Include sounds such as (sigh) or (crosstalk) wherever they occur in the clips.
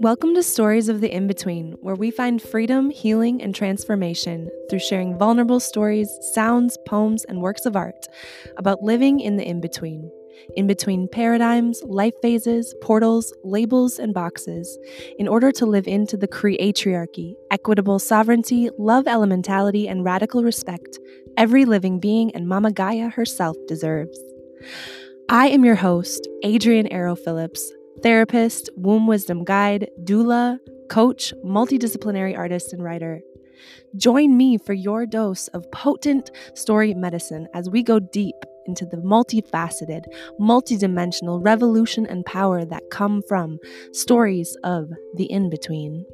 Welcome to Stories of the In Between, where we find freedom, healing, and transformation through sharing vulnerable stories, sounds, poems, and works of art about living in the in between. In between paradigms, life phases, portals, labels, and boxes, in order to live into the creatriarchy, equitable sovereignty, love elementality, and radical respect every living being and Mama Gaia herself deserves. I am your host, Adrian Arrow Phillips, therapist, womb wisdom guide, doula, coach, multidisciplinary artist, and writer. Join me for your dose of potent story medicine as we go deep into the multifaceted, multidimensional revolution and power that come from stories of the in between.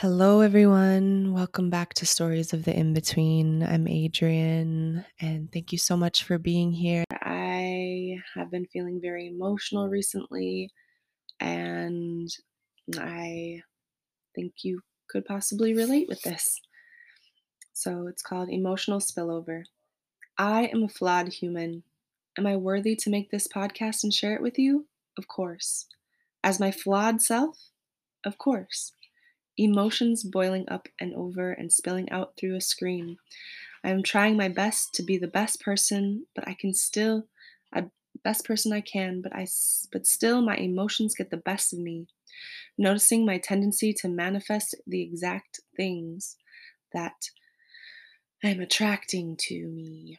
Hello, everyone. Welcome back to Stories of the In Between. I'm Adrian, and thank you so much for being here. I have been feeling very emotional recently, and I think you could possibly relate with this. So it's called Emotional Spillover. I am a flawed human. Am I worthy to make this podcast and share it with you? Of course. As my flawed self? Of course emotions boiling up and over and spilling out through a scream. I am trying my best to be the best person, but I can still, a best person I can, but I, but still my emotions get the best of me. Noticing my tendency to manifest the exact things that I'm attracting to me.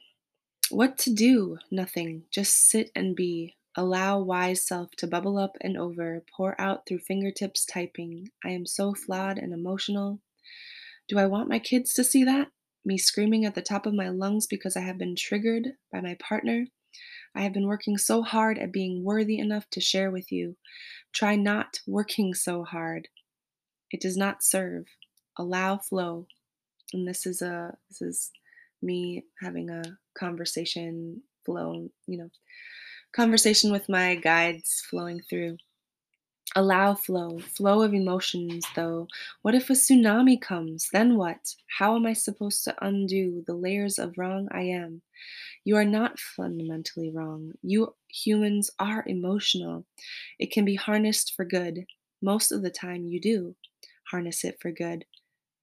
What to do? Nothing. Just sit and be. Allow wise self to bubble up and over, pour out through fingertips typing. I am so flawed and emotional. Do I want my kids to see that? Me screaming at the top of my lungs because I have been triggered by my partner? I have been working so hard at being worthy enough to share with you. Try not working so hard. It does not serve. Allow flow. And this is a this is me having a conversation flow, you know, conversation with my guides flowing through. Allow flow, flow of emotions, though. What if a tsunami comes? Then what? How am I supposed to undo the layers of wrong I am? You are not fundamentally wrong. You humans are emotional. It can be harnessed for good. Most of the time, you do harness it for good.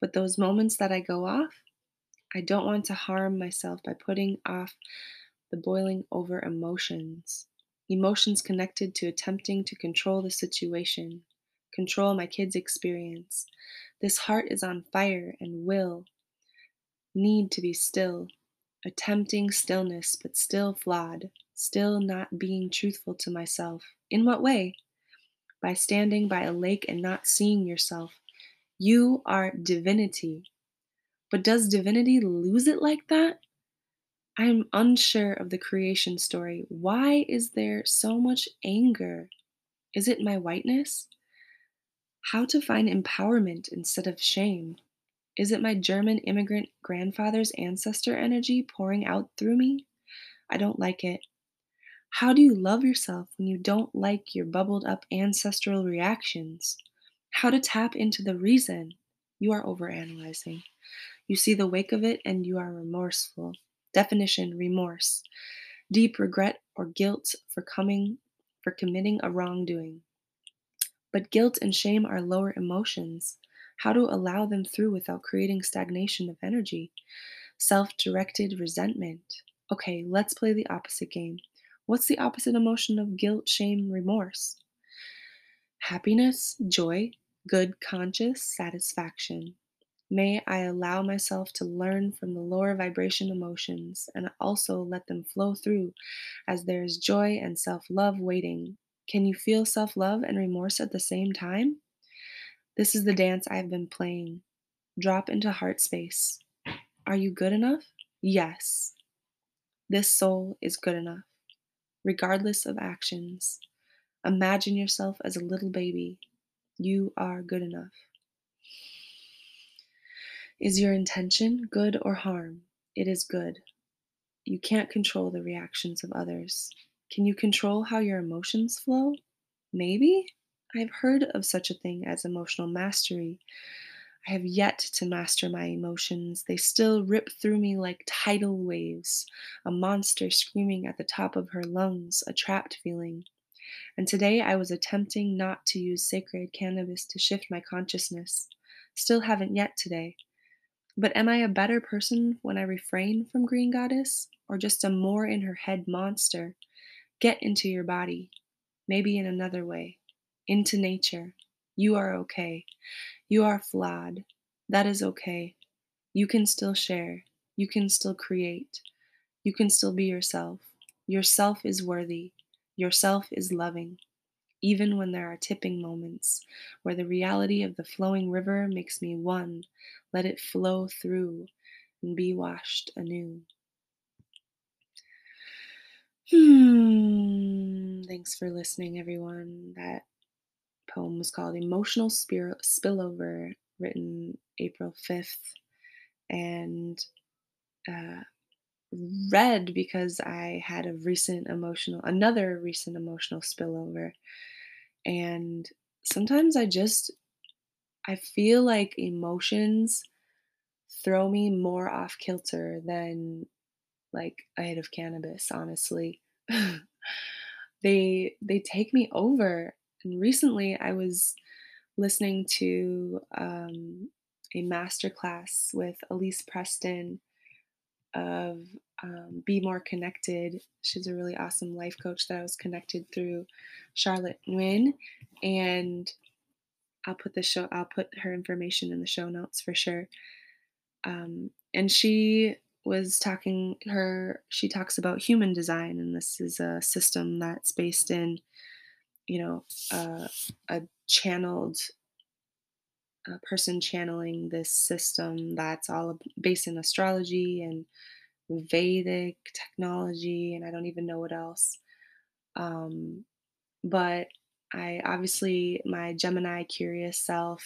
But those moments that I go off, I don't want to harm myself by putting off the boiling over emotions. Emotions connected to attempting to control the situation, control my kid's experience. This heart is on fire and will need to be still, attempting stillness, but still flawed, still not being truthful to myself. In what way? By standing by a lake and not seeing yourself. You are divinity. But does divinity lose it like that? I am unsure of the creation story. Why is there so much anger? Is it my whiteness? How to find empowerment instead of shame? Is it my German immigrant grandfather's ancestor energy pouring out through me? I don't like it. How do you love yourself when you don't like your bubbled up ancestral reactions? How to tap into the reason? You are overanalyzing. You see the wake of it and you are remorseful. Definition remorse. Deep regret or guilt for coming for committing a wrongdoing. But guilt and shame are lower emotions. How to allow them through without creating stagnation of energy? Self directed resentment. Okay, let's play the opposite game. What's the opposite emotion of guilt, shame, remorse? Happiness, joy, good conscious satisfaction. May I allow myself to learn from the lower vibration emotions and also let them flow through as there is joy and self love waiting. Can you feel self love and remorse at the same time? This is the dance I've been playing. Drop into heart space. Are you good enough? Yes. This soul is good enough, regardless of actions. Imagine yourself as a little baby. You are good enough. Is your intention good or harm? It is good. You can't control the reactions of others. Can you control how your emotions flow? Maybe. I've heard of such a thing as emotional mastery. I have yet to master my emotions. They still rip through me like tidal waves, a monster screaming at the top of her lungs, a trapped feeling. And today I was attempting not to use sacred cannabis to shift my consciousness. Still haven't yet today. But am I a better person when I refrain from Green Goddess? Or just a more in her head monster? Get into your body. Maybe in another way. Into nature. You are okay. You are flawed. That is okay. You can still share. You can still create. You can still be yourself. Yourself is worthy. Yourself is loving. Even when there are tipping moments where the reality of the flowing river makes me one, let it flow through and be washed anew. Hmm. Thanks for listening, everyone. That poem was called Emotional Spir- Spillover, written April 5th, and uh, read because I had a recent emotional, another recent emotional spillover. And sometimes I just, I feel like emotions throw me more off kilter than like a hit of cannabis, honestly. (laughs) they they take me over and recently, I was listening to um, a masterclass with Elise Preston of um, Be More Connected. She's a really awesome life coach that I was connected through Charlotte Nguyen. And I'll put the show, I'll put her information in the show notes for sure. Um, and she was talking her she talks about human design and this is a system that's based in you know, uh, a channeled a person channeling this system that's all based in astrology and Vedic technology, and I don't even know what else. Um, but I obviously, my Gemini curious self,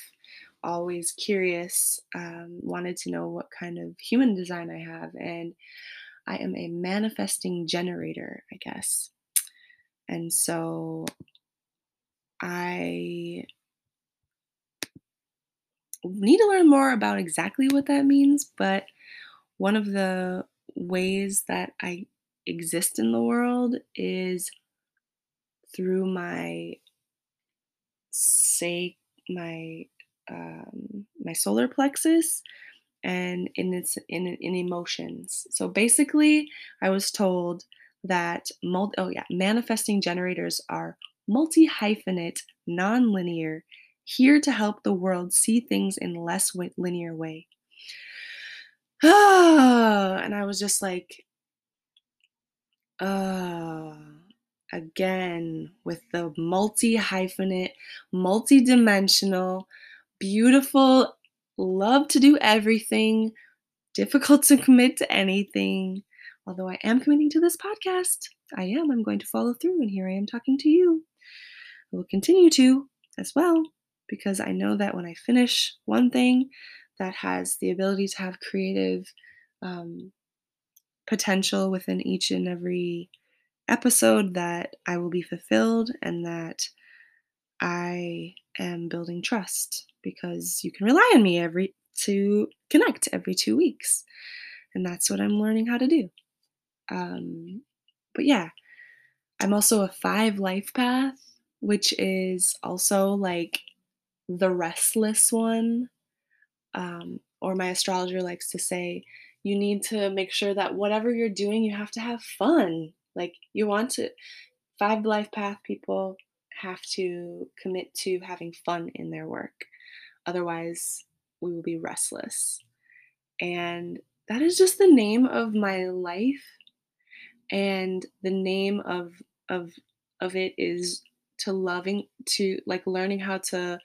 always curious, um, wanted to know what kind of human design I have. And I am a manifesting generator, I guess. And so I need to learn more about exactly what that means, but one of the ways that I exist in the world is through my say my um, my solar plexus and in its in in emotions. So basically, I was told that multi, oh yeah, manifesting generators are multi hyphenate, non-linear, here to help the world see things in less linear way. (sighs) and I was just like, uh, again with the multi hyphenate, multi dimensional, beautiful, love to do everything, difficult to commit to anything. Although I am committing to this podcast, I am. I'm going to follow through, and here I am talking to you. I will continue to as well because I know that when I finish one thing that has the ability to have creative um, potential within each and every episode, that I will be fulfilled and that I am building trust because you can rely on me every to connect every two weeks, and that's what I'm learning how to do. Um, but yeah, I'm also a five life path, which is also like the restless one. Um, or my astrologer likes to say, you need to make sure that whatever you're doing, you have to have fun. Like you want to, five life path people have to commit to having fun in their work. Otherwise, we will be restless. And that is just the name of my life. And the name of of of it is to loving to like learning how to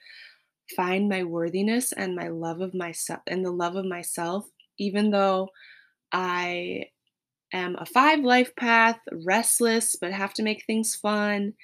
find my worthiness and my love of myself and the love of myself, even though I am a five life path, restless, but have to make things fun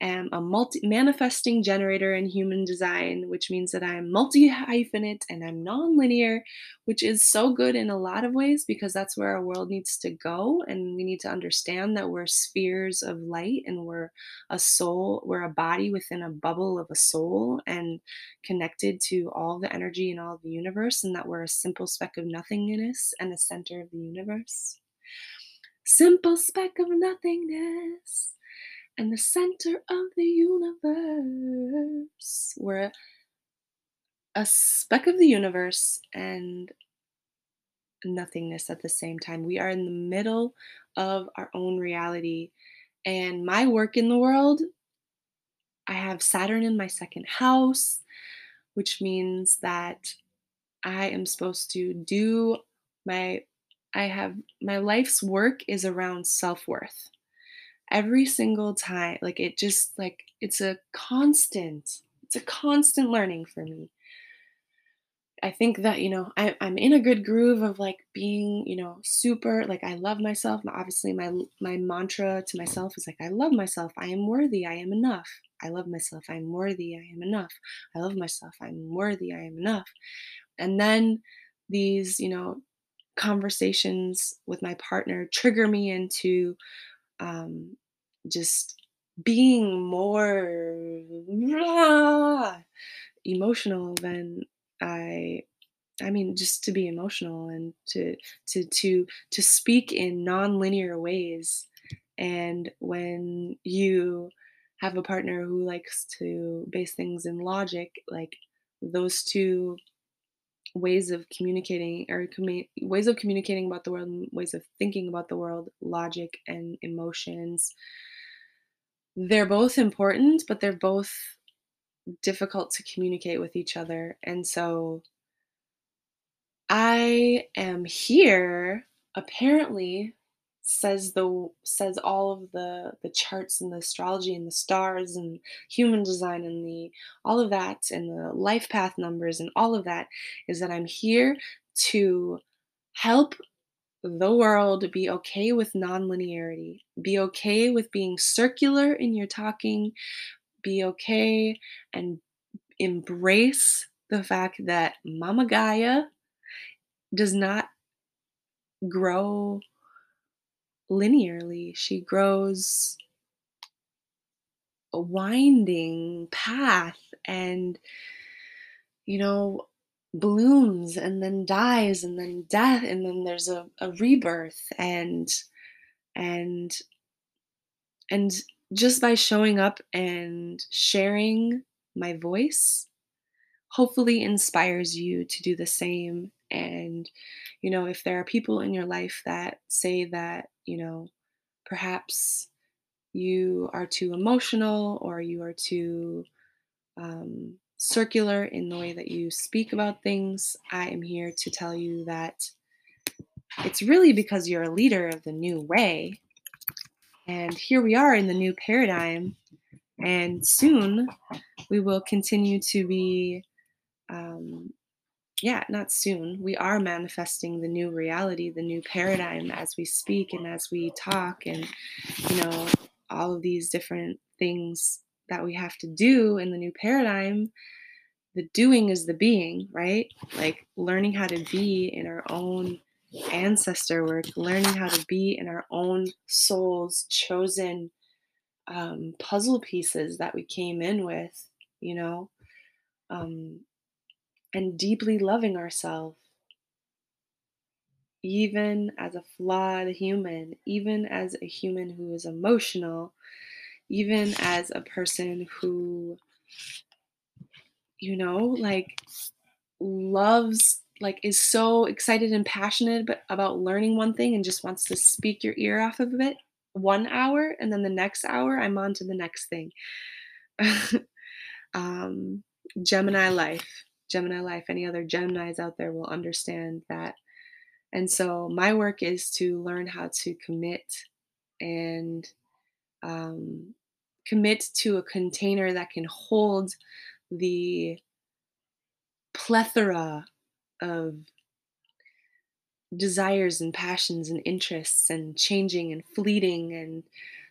am a multi manifesting generator in human design, which means that I'm multi hyphenate and I'm non-linear, which is so good in a lot of ways because that's where our world needs to go. And we need to understand that we're spheres of light and we're a soul, we're a body within a bubble of a soul and connected to all the energy and all the universe, and that we're a simple speck of nothingness and the center of the universe. Simple speck of nothingness and the center of the universe. We're a speck of the universe and nothingness at the same time. We are in the middle of our own reality. And my work in the world, I have Saturn in my second house, which means that I am supposed to do my I have my life's work is around self-worth every single time like it just like it's a constant it's a constant learning for me. I think that you know I, i'm in a good groove of like being you know super like i love myself obviously my my mantra to myself is like i love myself i am worthy i am enough. I love myself i am worthy i am enough. I love myself i'm worthy i am enough. And then these you know conversations with my partner trigger me into um, just being more (laughs) emotional than I I mean just to be emotional and to to to to speak in non-linear ways. And when you have a partner who likes to base things in logic like those two ways of communicating or commu- ways of communicating about the world ways of thinking about the world logic and emotions they're both important but they're both difficult to communicate with each other and so i am here apparently says the says all of the the charts and the astrology and the stars and human design and the all of that and the life path numbers and all of that is that I'm here to help the world be okay with nonlinearity, be okay with being circular in your talking, be okay and embrace the fact that Mama Gaia does not grow linearly. She grows a winding path and, you know, blooms and then dies and then death and then there's a, a rebirth and and and just by showing up and sharing my voice hopefully inspires you to do the same. And you know if there are people in your life that say that you know, perhaps you are too emotional or you are too um, circular in the way that you speak about things, I am here to tell you that it's really because you're a leader of the new way. And here we are in the new paradigm. And soon we will continue to be um, yeah, not soon. We are manifesting the new reality, the new paradigm as we speak and as we talk, and you know, all of these different things that we have to do in the new paradigm. The doing is the being, right? Like learning how to be in our own ancestor work, learning how to be in our own soul's chosen um, puzzle pieces that we came in with, you know. Um, and deeply loving ourselves, even as a flawed human, even as a human who is emotional, even as a person who, you know, like loves, like is so excited and passionate about learning one thing and just wants to speak your ear off of it one hour and then the next hour I'm on to the next thing. (laughs) um, Gemini life. Gemini life, any other Geminis out there will understand that. And so my work is to learn how to commit and um, commit to a container that can hold the plethora of desires and passions and interests and changing and fleeting and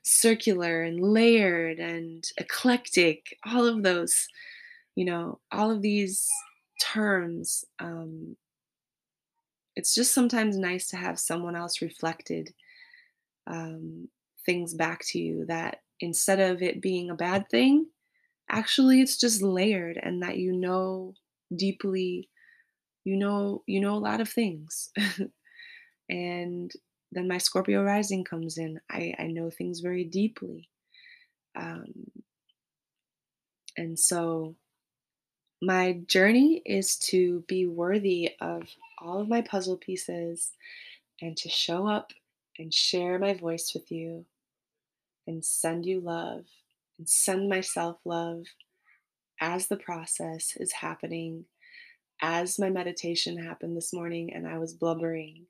circular and layered and eclectic, all of those, you know, all of these terms. Um, it's just sometimes nice to have someone else reflected um, things back to you that instead of it being a bad thing, actually it's just layered and that you know deeply you know you know a lot of things. (laughs) And then my scorpio rising comes in. I i know things very deeply. Um and so my journey is to be worthy of all of my puzzle pieces and to show up and share my voice with you and send you love and send myself love as the process is happening, as my meditation happened this morning and I was blubbering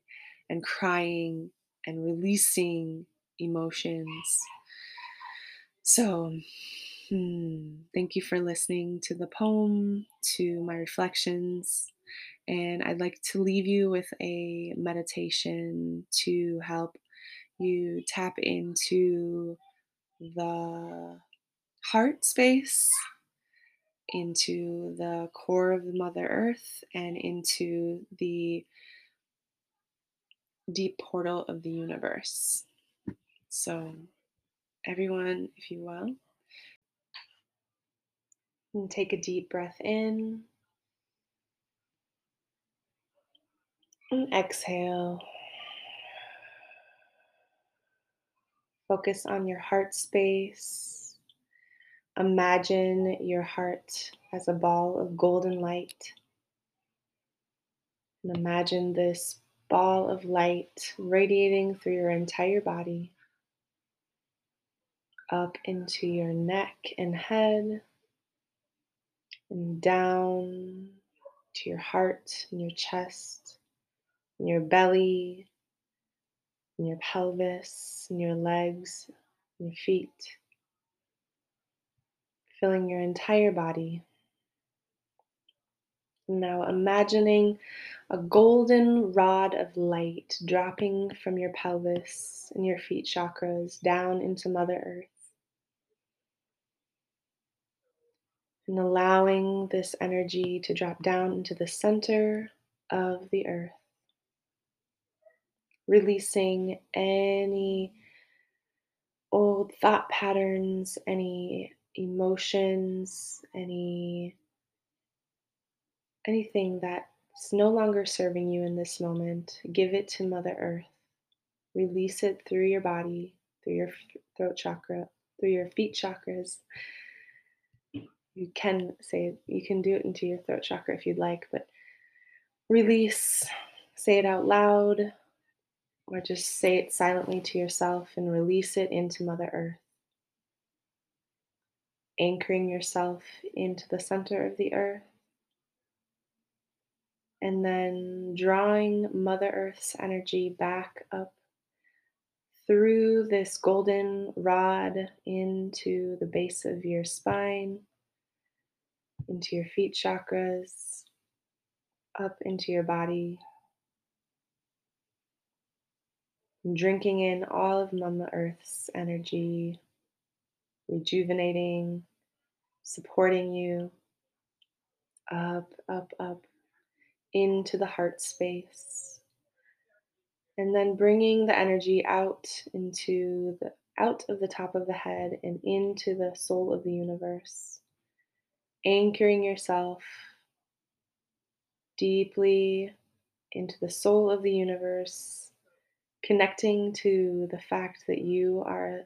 and crying and releasing emotions. So, hmm, thank you for listening to the poem, to my reflections. And I'd like to leave you with a meditation to help you tap into the heart space, into the core of the Mother Earth, and into the deep portal of the universe. So, everyone, if you will, and take a deep breath in and exhale. Focus on your heart space. Imagine your heart as a ball of golden light. And imagine this ball of light radiating through your entire body, up into your neck and head, and down to your heart and your chest, and your belly, and your pelvis, and your legs, and your feet, filling your entire body. Now imagining a golden rod of light dropping from your pelvis and your feet chakras down into Mother Earth. And allowing this energy to drop down into the center of the earth. Releasing any old thought patterns, any emotions, any anything that's no longer serving you in this moment, give it to Mother Earth. Release it through your body, through your throat chakra, through your feet chakras. You can say you can do it into your throat chakra if you'd like, but release, say it out loud, or just say it silently to yourself and release it into Mother Earth. Anchoring yourself into the center of the earth and then drawing Mother Earth's energy back up through this golden rod into the base of your spine, into your feet chakras, up into your body. Drinking in all of Mama Earth's energy, rejuvenating, supporting you, up, up, up into the heart space. And then bringing the energy out into the out of the top of the head and into the soul of the universe. Anchoring yourself deeply into the soul of the universe, connecting to the fact that you are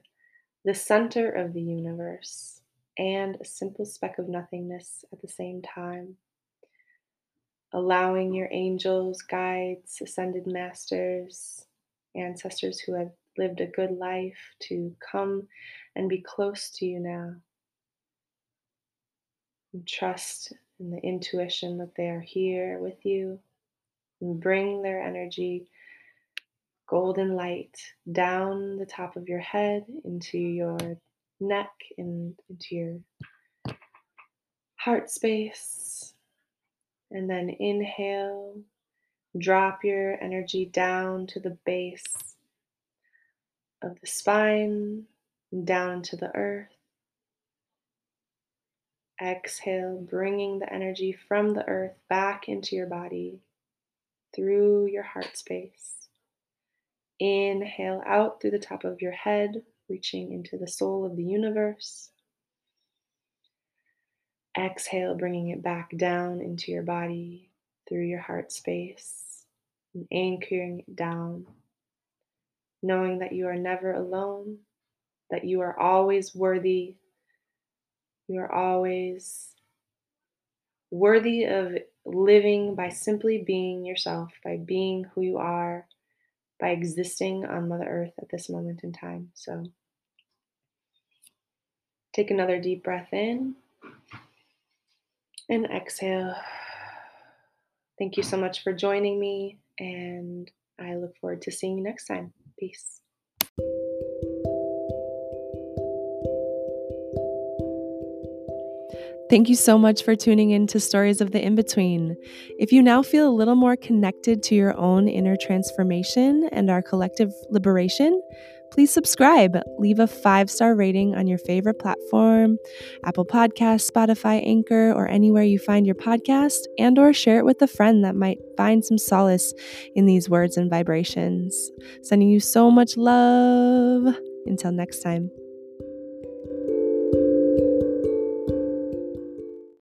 the center of the universe and a simple speck of nothingness at the same time allowing your angels, guides, ascended masters, ancestors who have lived a good life to come and be close to you now. And trust in the intuition that they are here with you and bring their energy, golden light, down the top of your head into your neck and into your heart space and then inhale, drop your energy down to the base of the spine down into the earth. Exhale, bringing the energy from the earth back into your body through your heart space. Inhale out through the top of your head, reaching into the soul of the universe. Exhale, bringing it back down into your body through your heart space and anchoring it down, knowing that you are never alone, that you are always worthy you are always worthy of living by simply being yourself, by being who you are, by existing on Mother Earth at this moment in time. So take another deep breath in and exhale. Thank you so much for joining me, and I look forward to seeing you next time. Peace. Thank you so much for tuning in to Stories of the In Between. If you now feel a little more connected to your own inner transformation and our collective liberation, please subscribe. Leave a five star rating on your favorite platform, Apple Podcasts, Spotify, Anchor, or anywhere you find your podcast, and or share it with a friend that might find some solace in these words and vibrations. Sending you so much love. Until next time.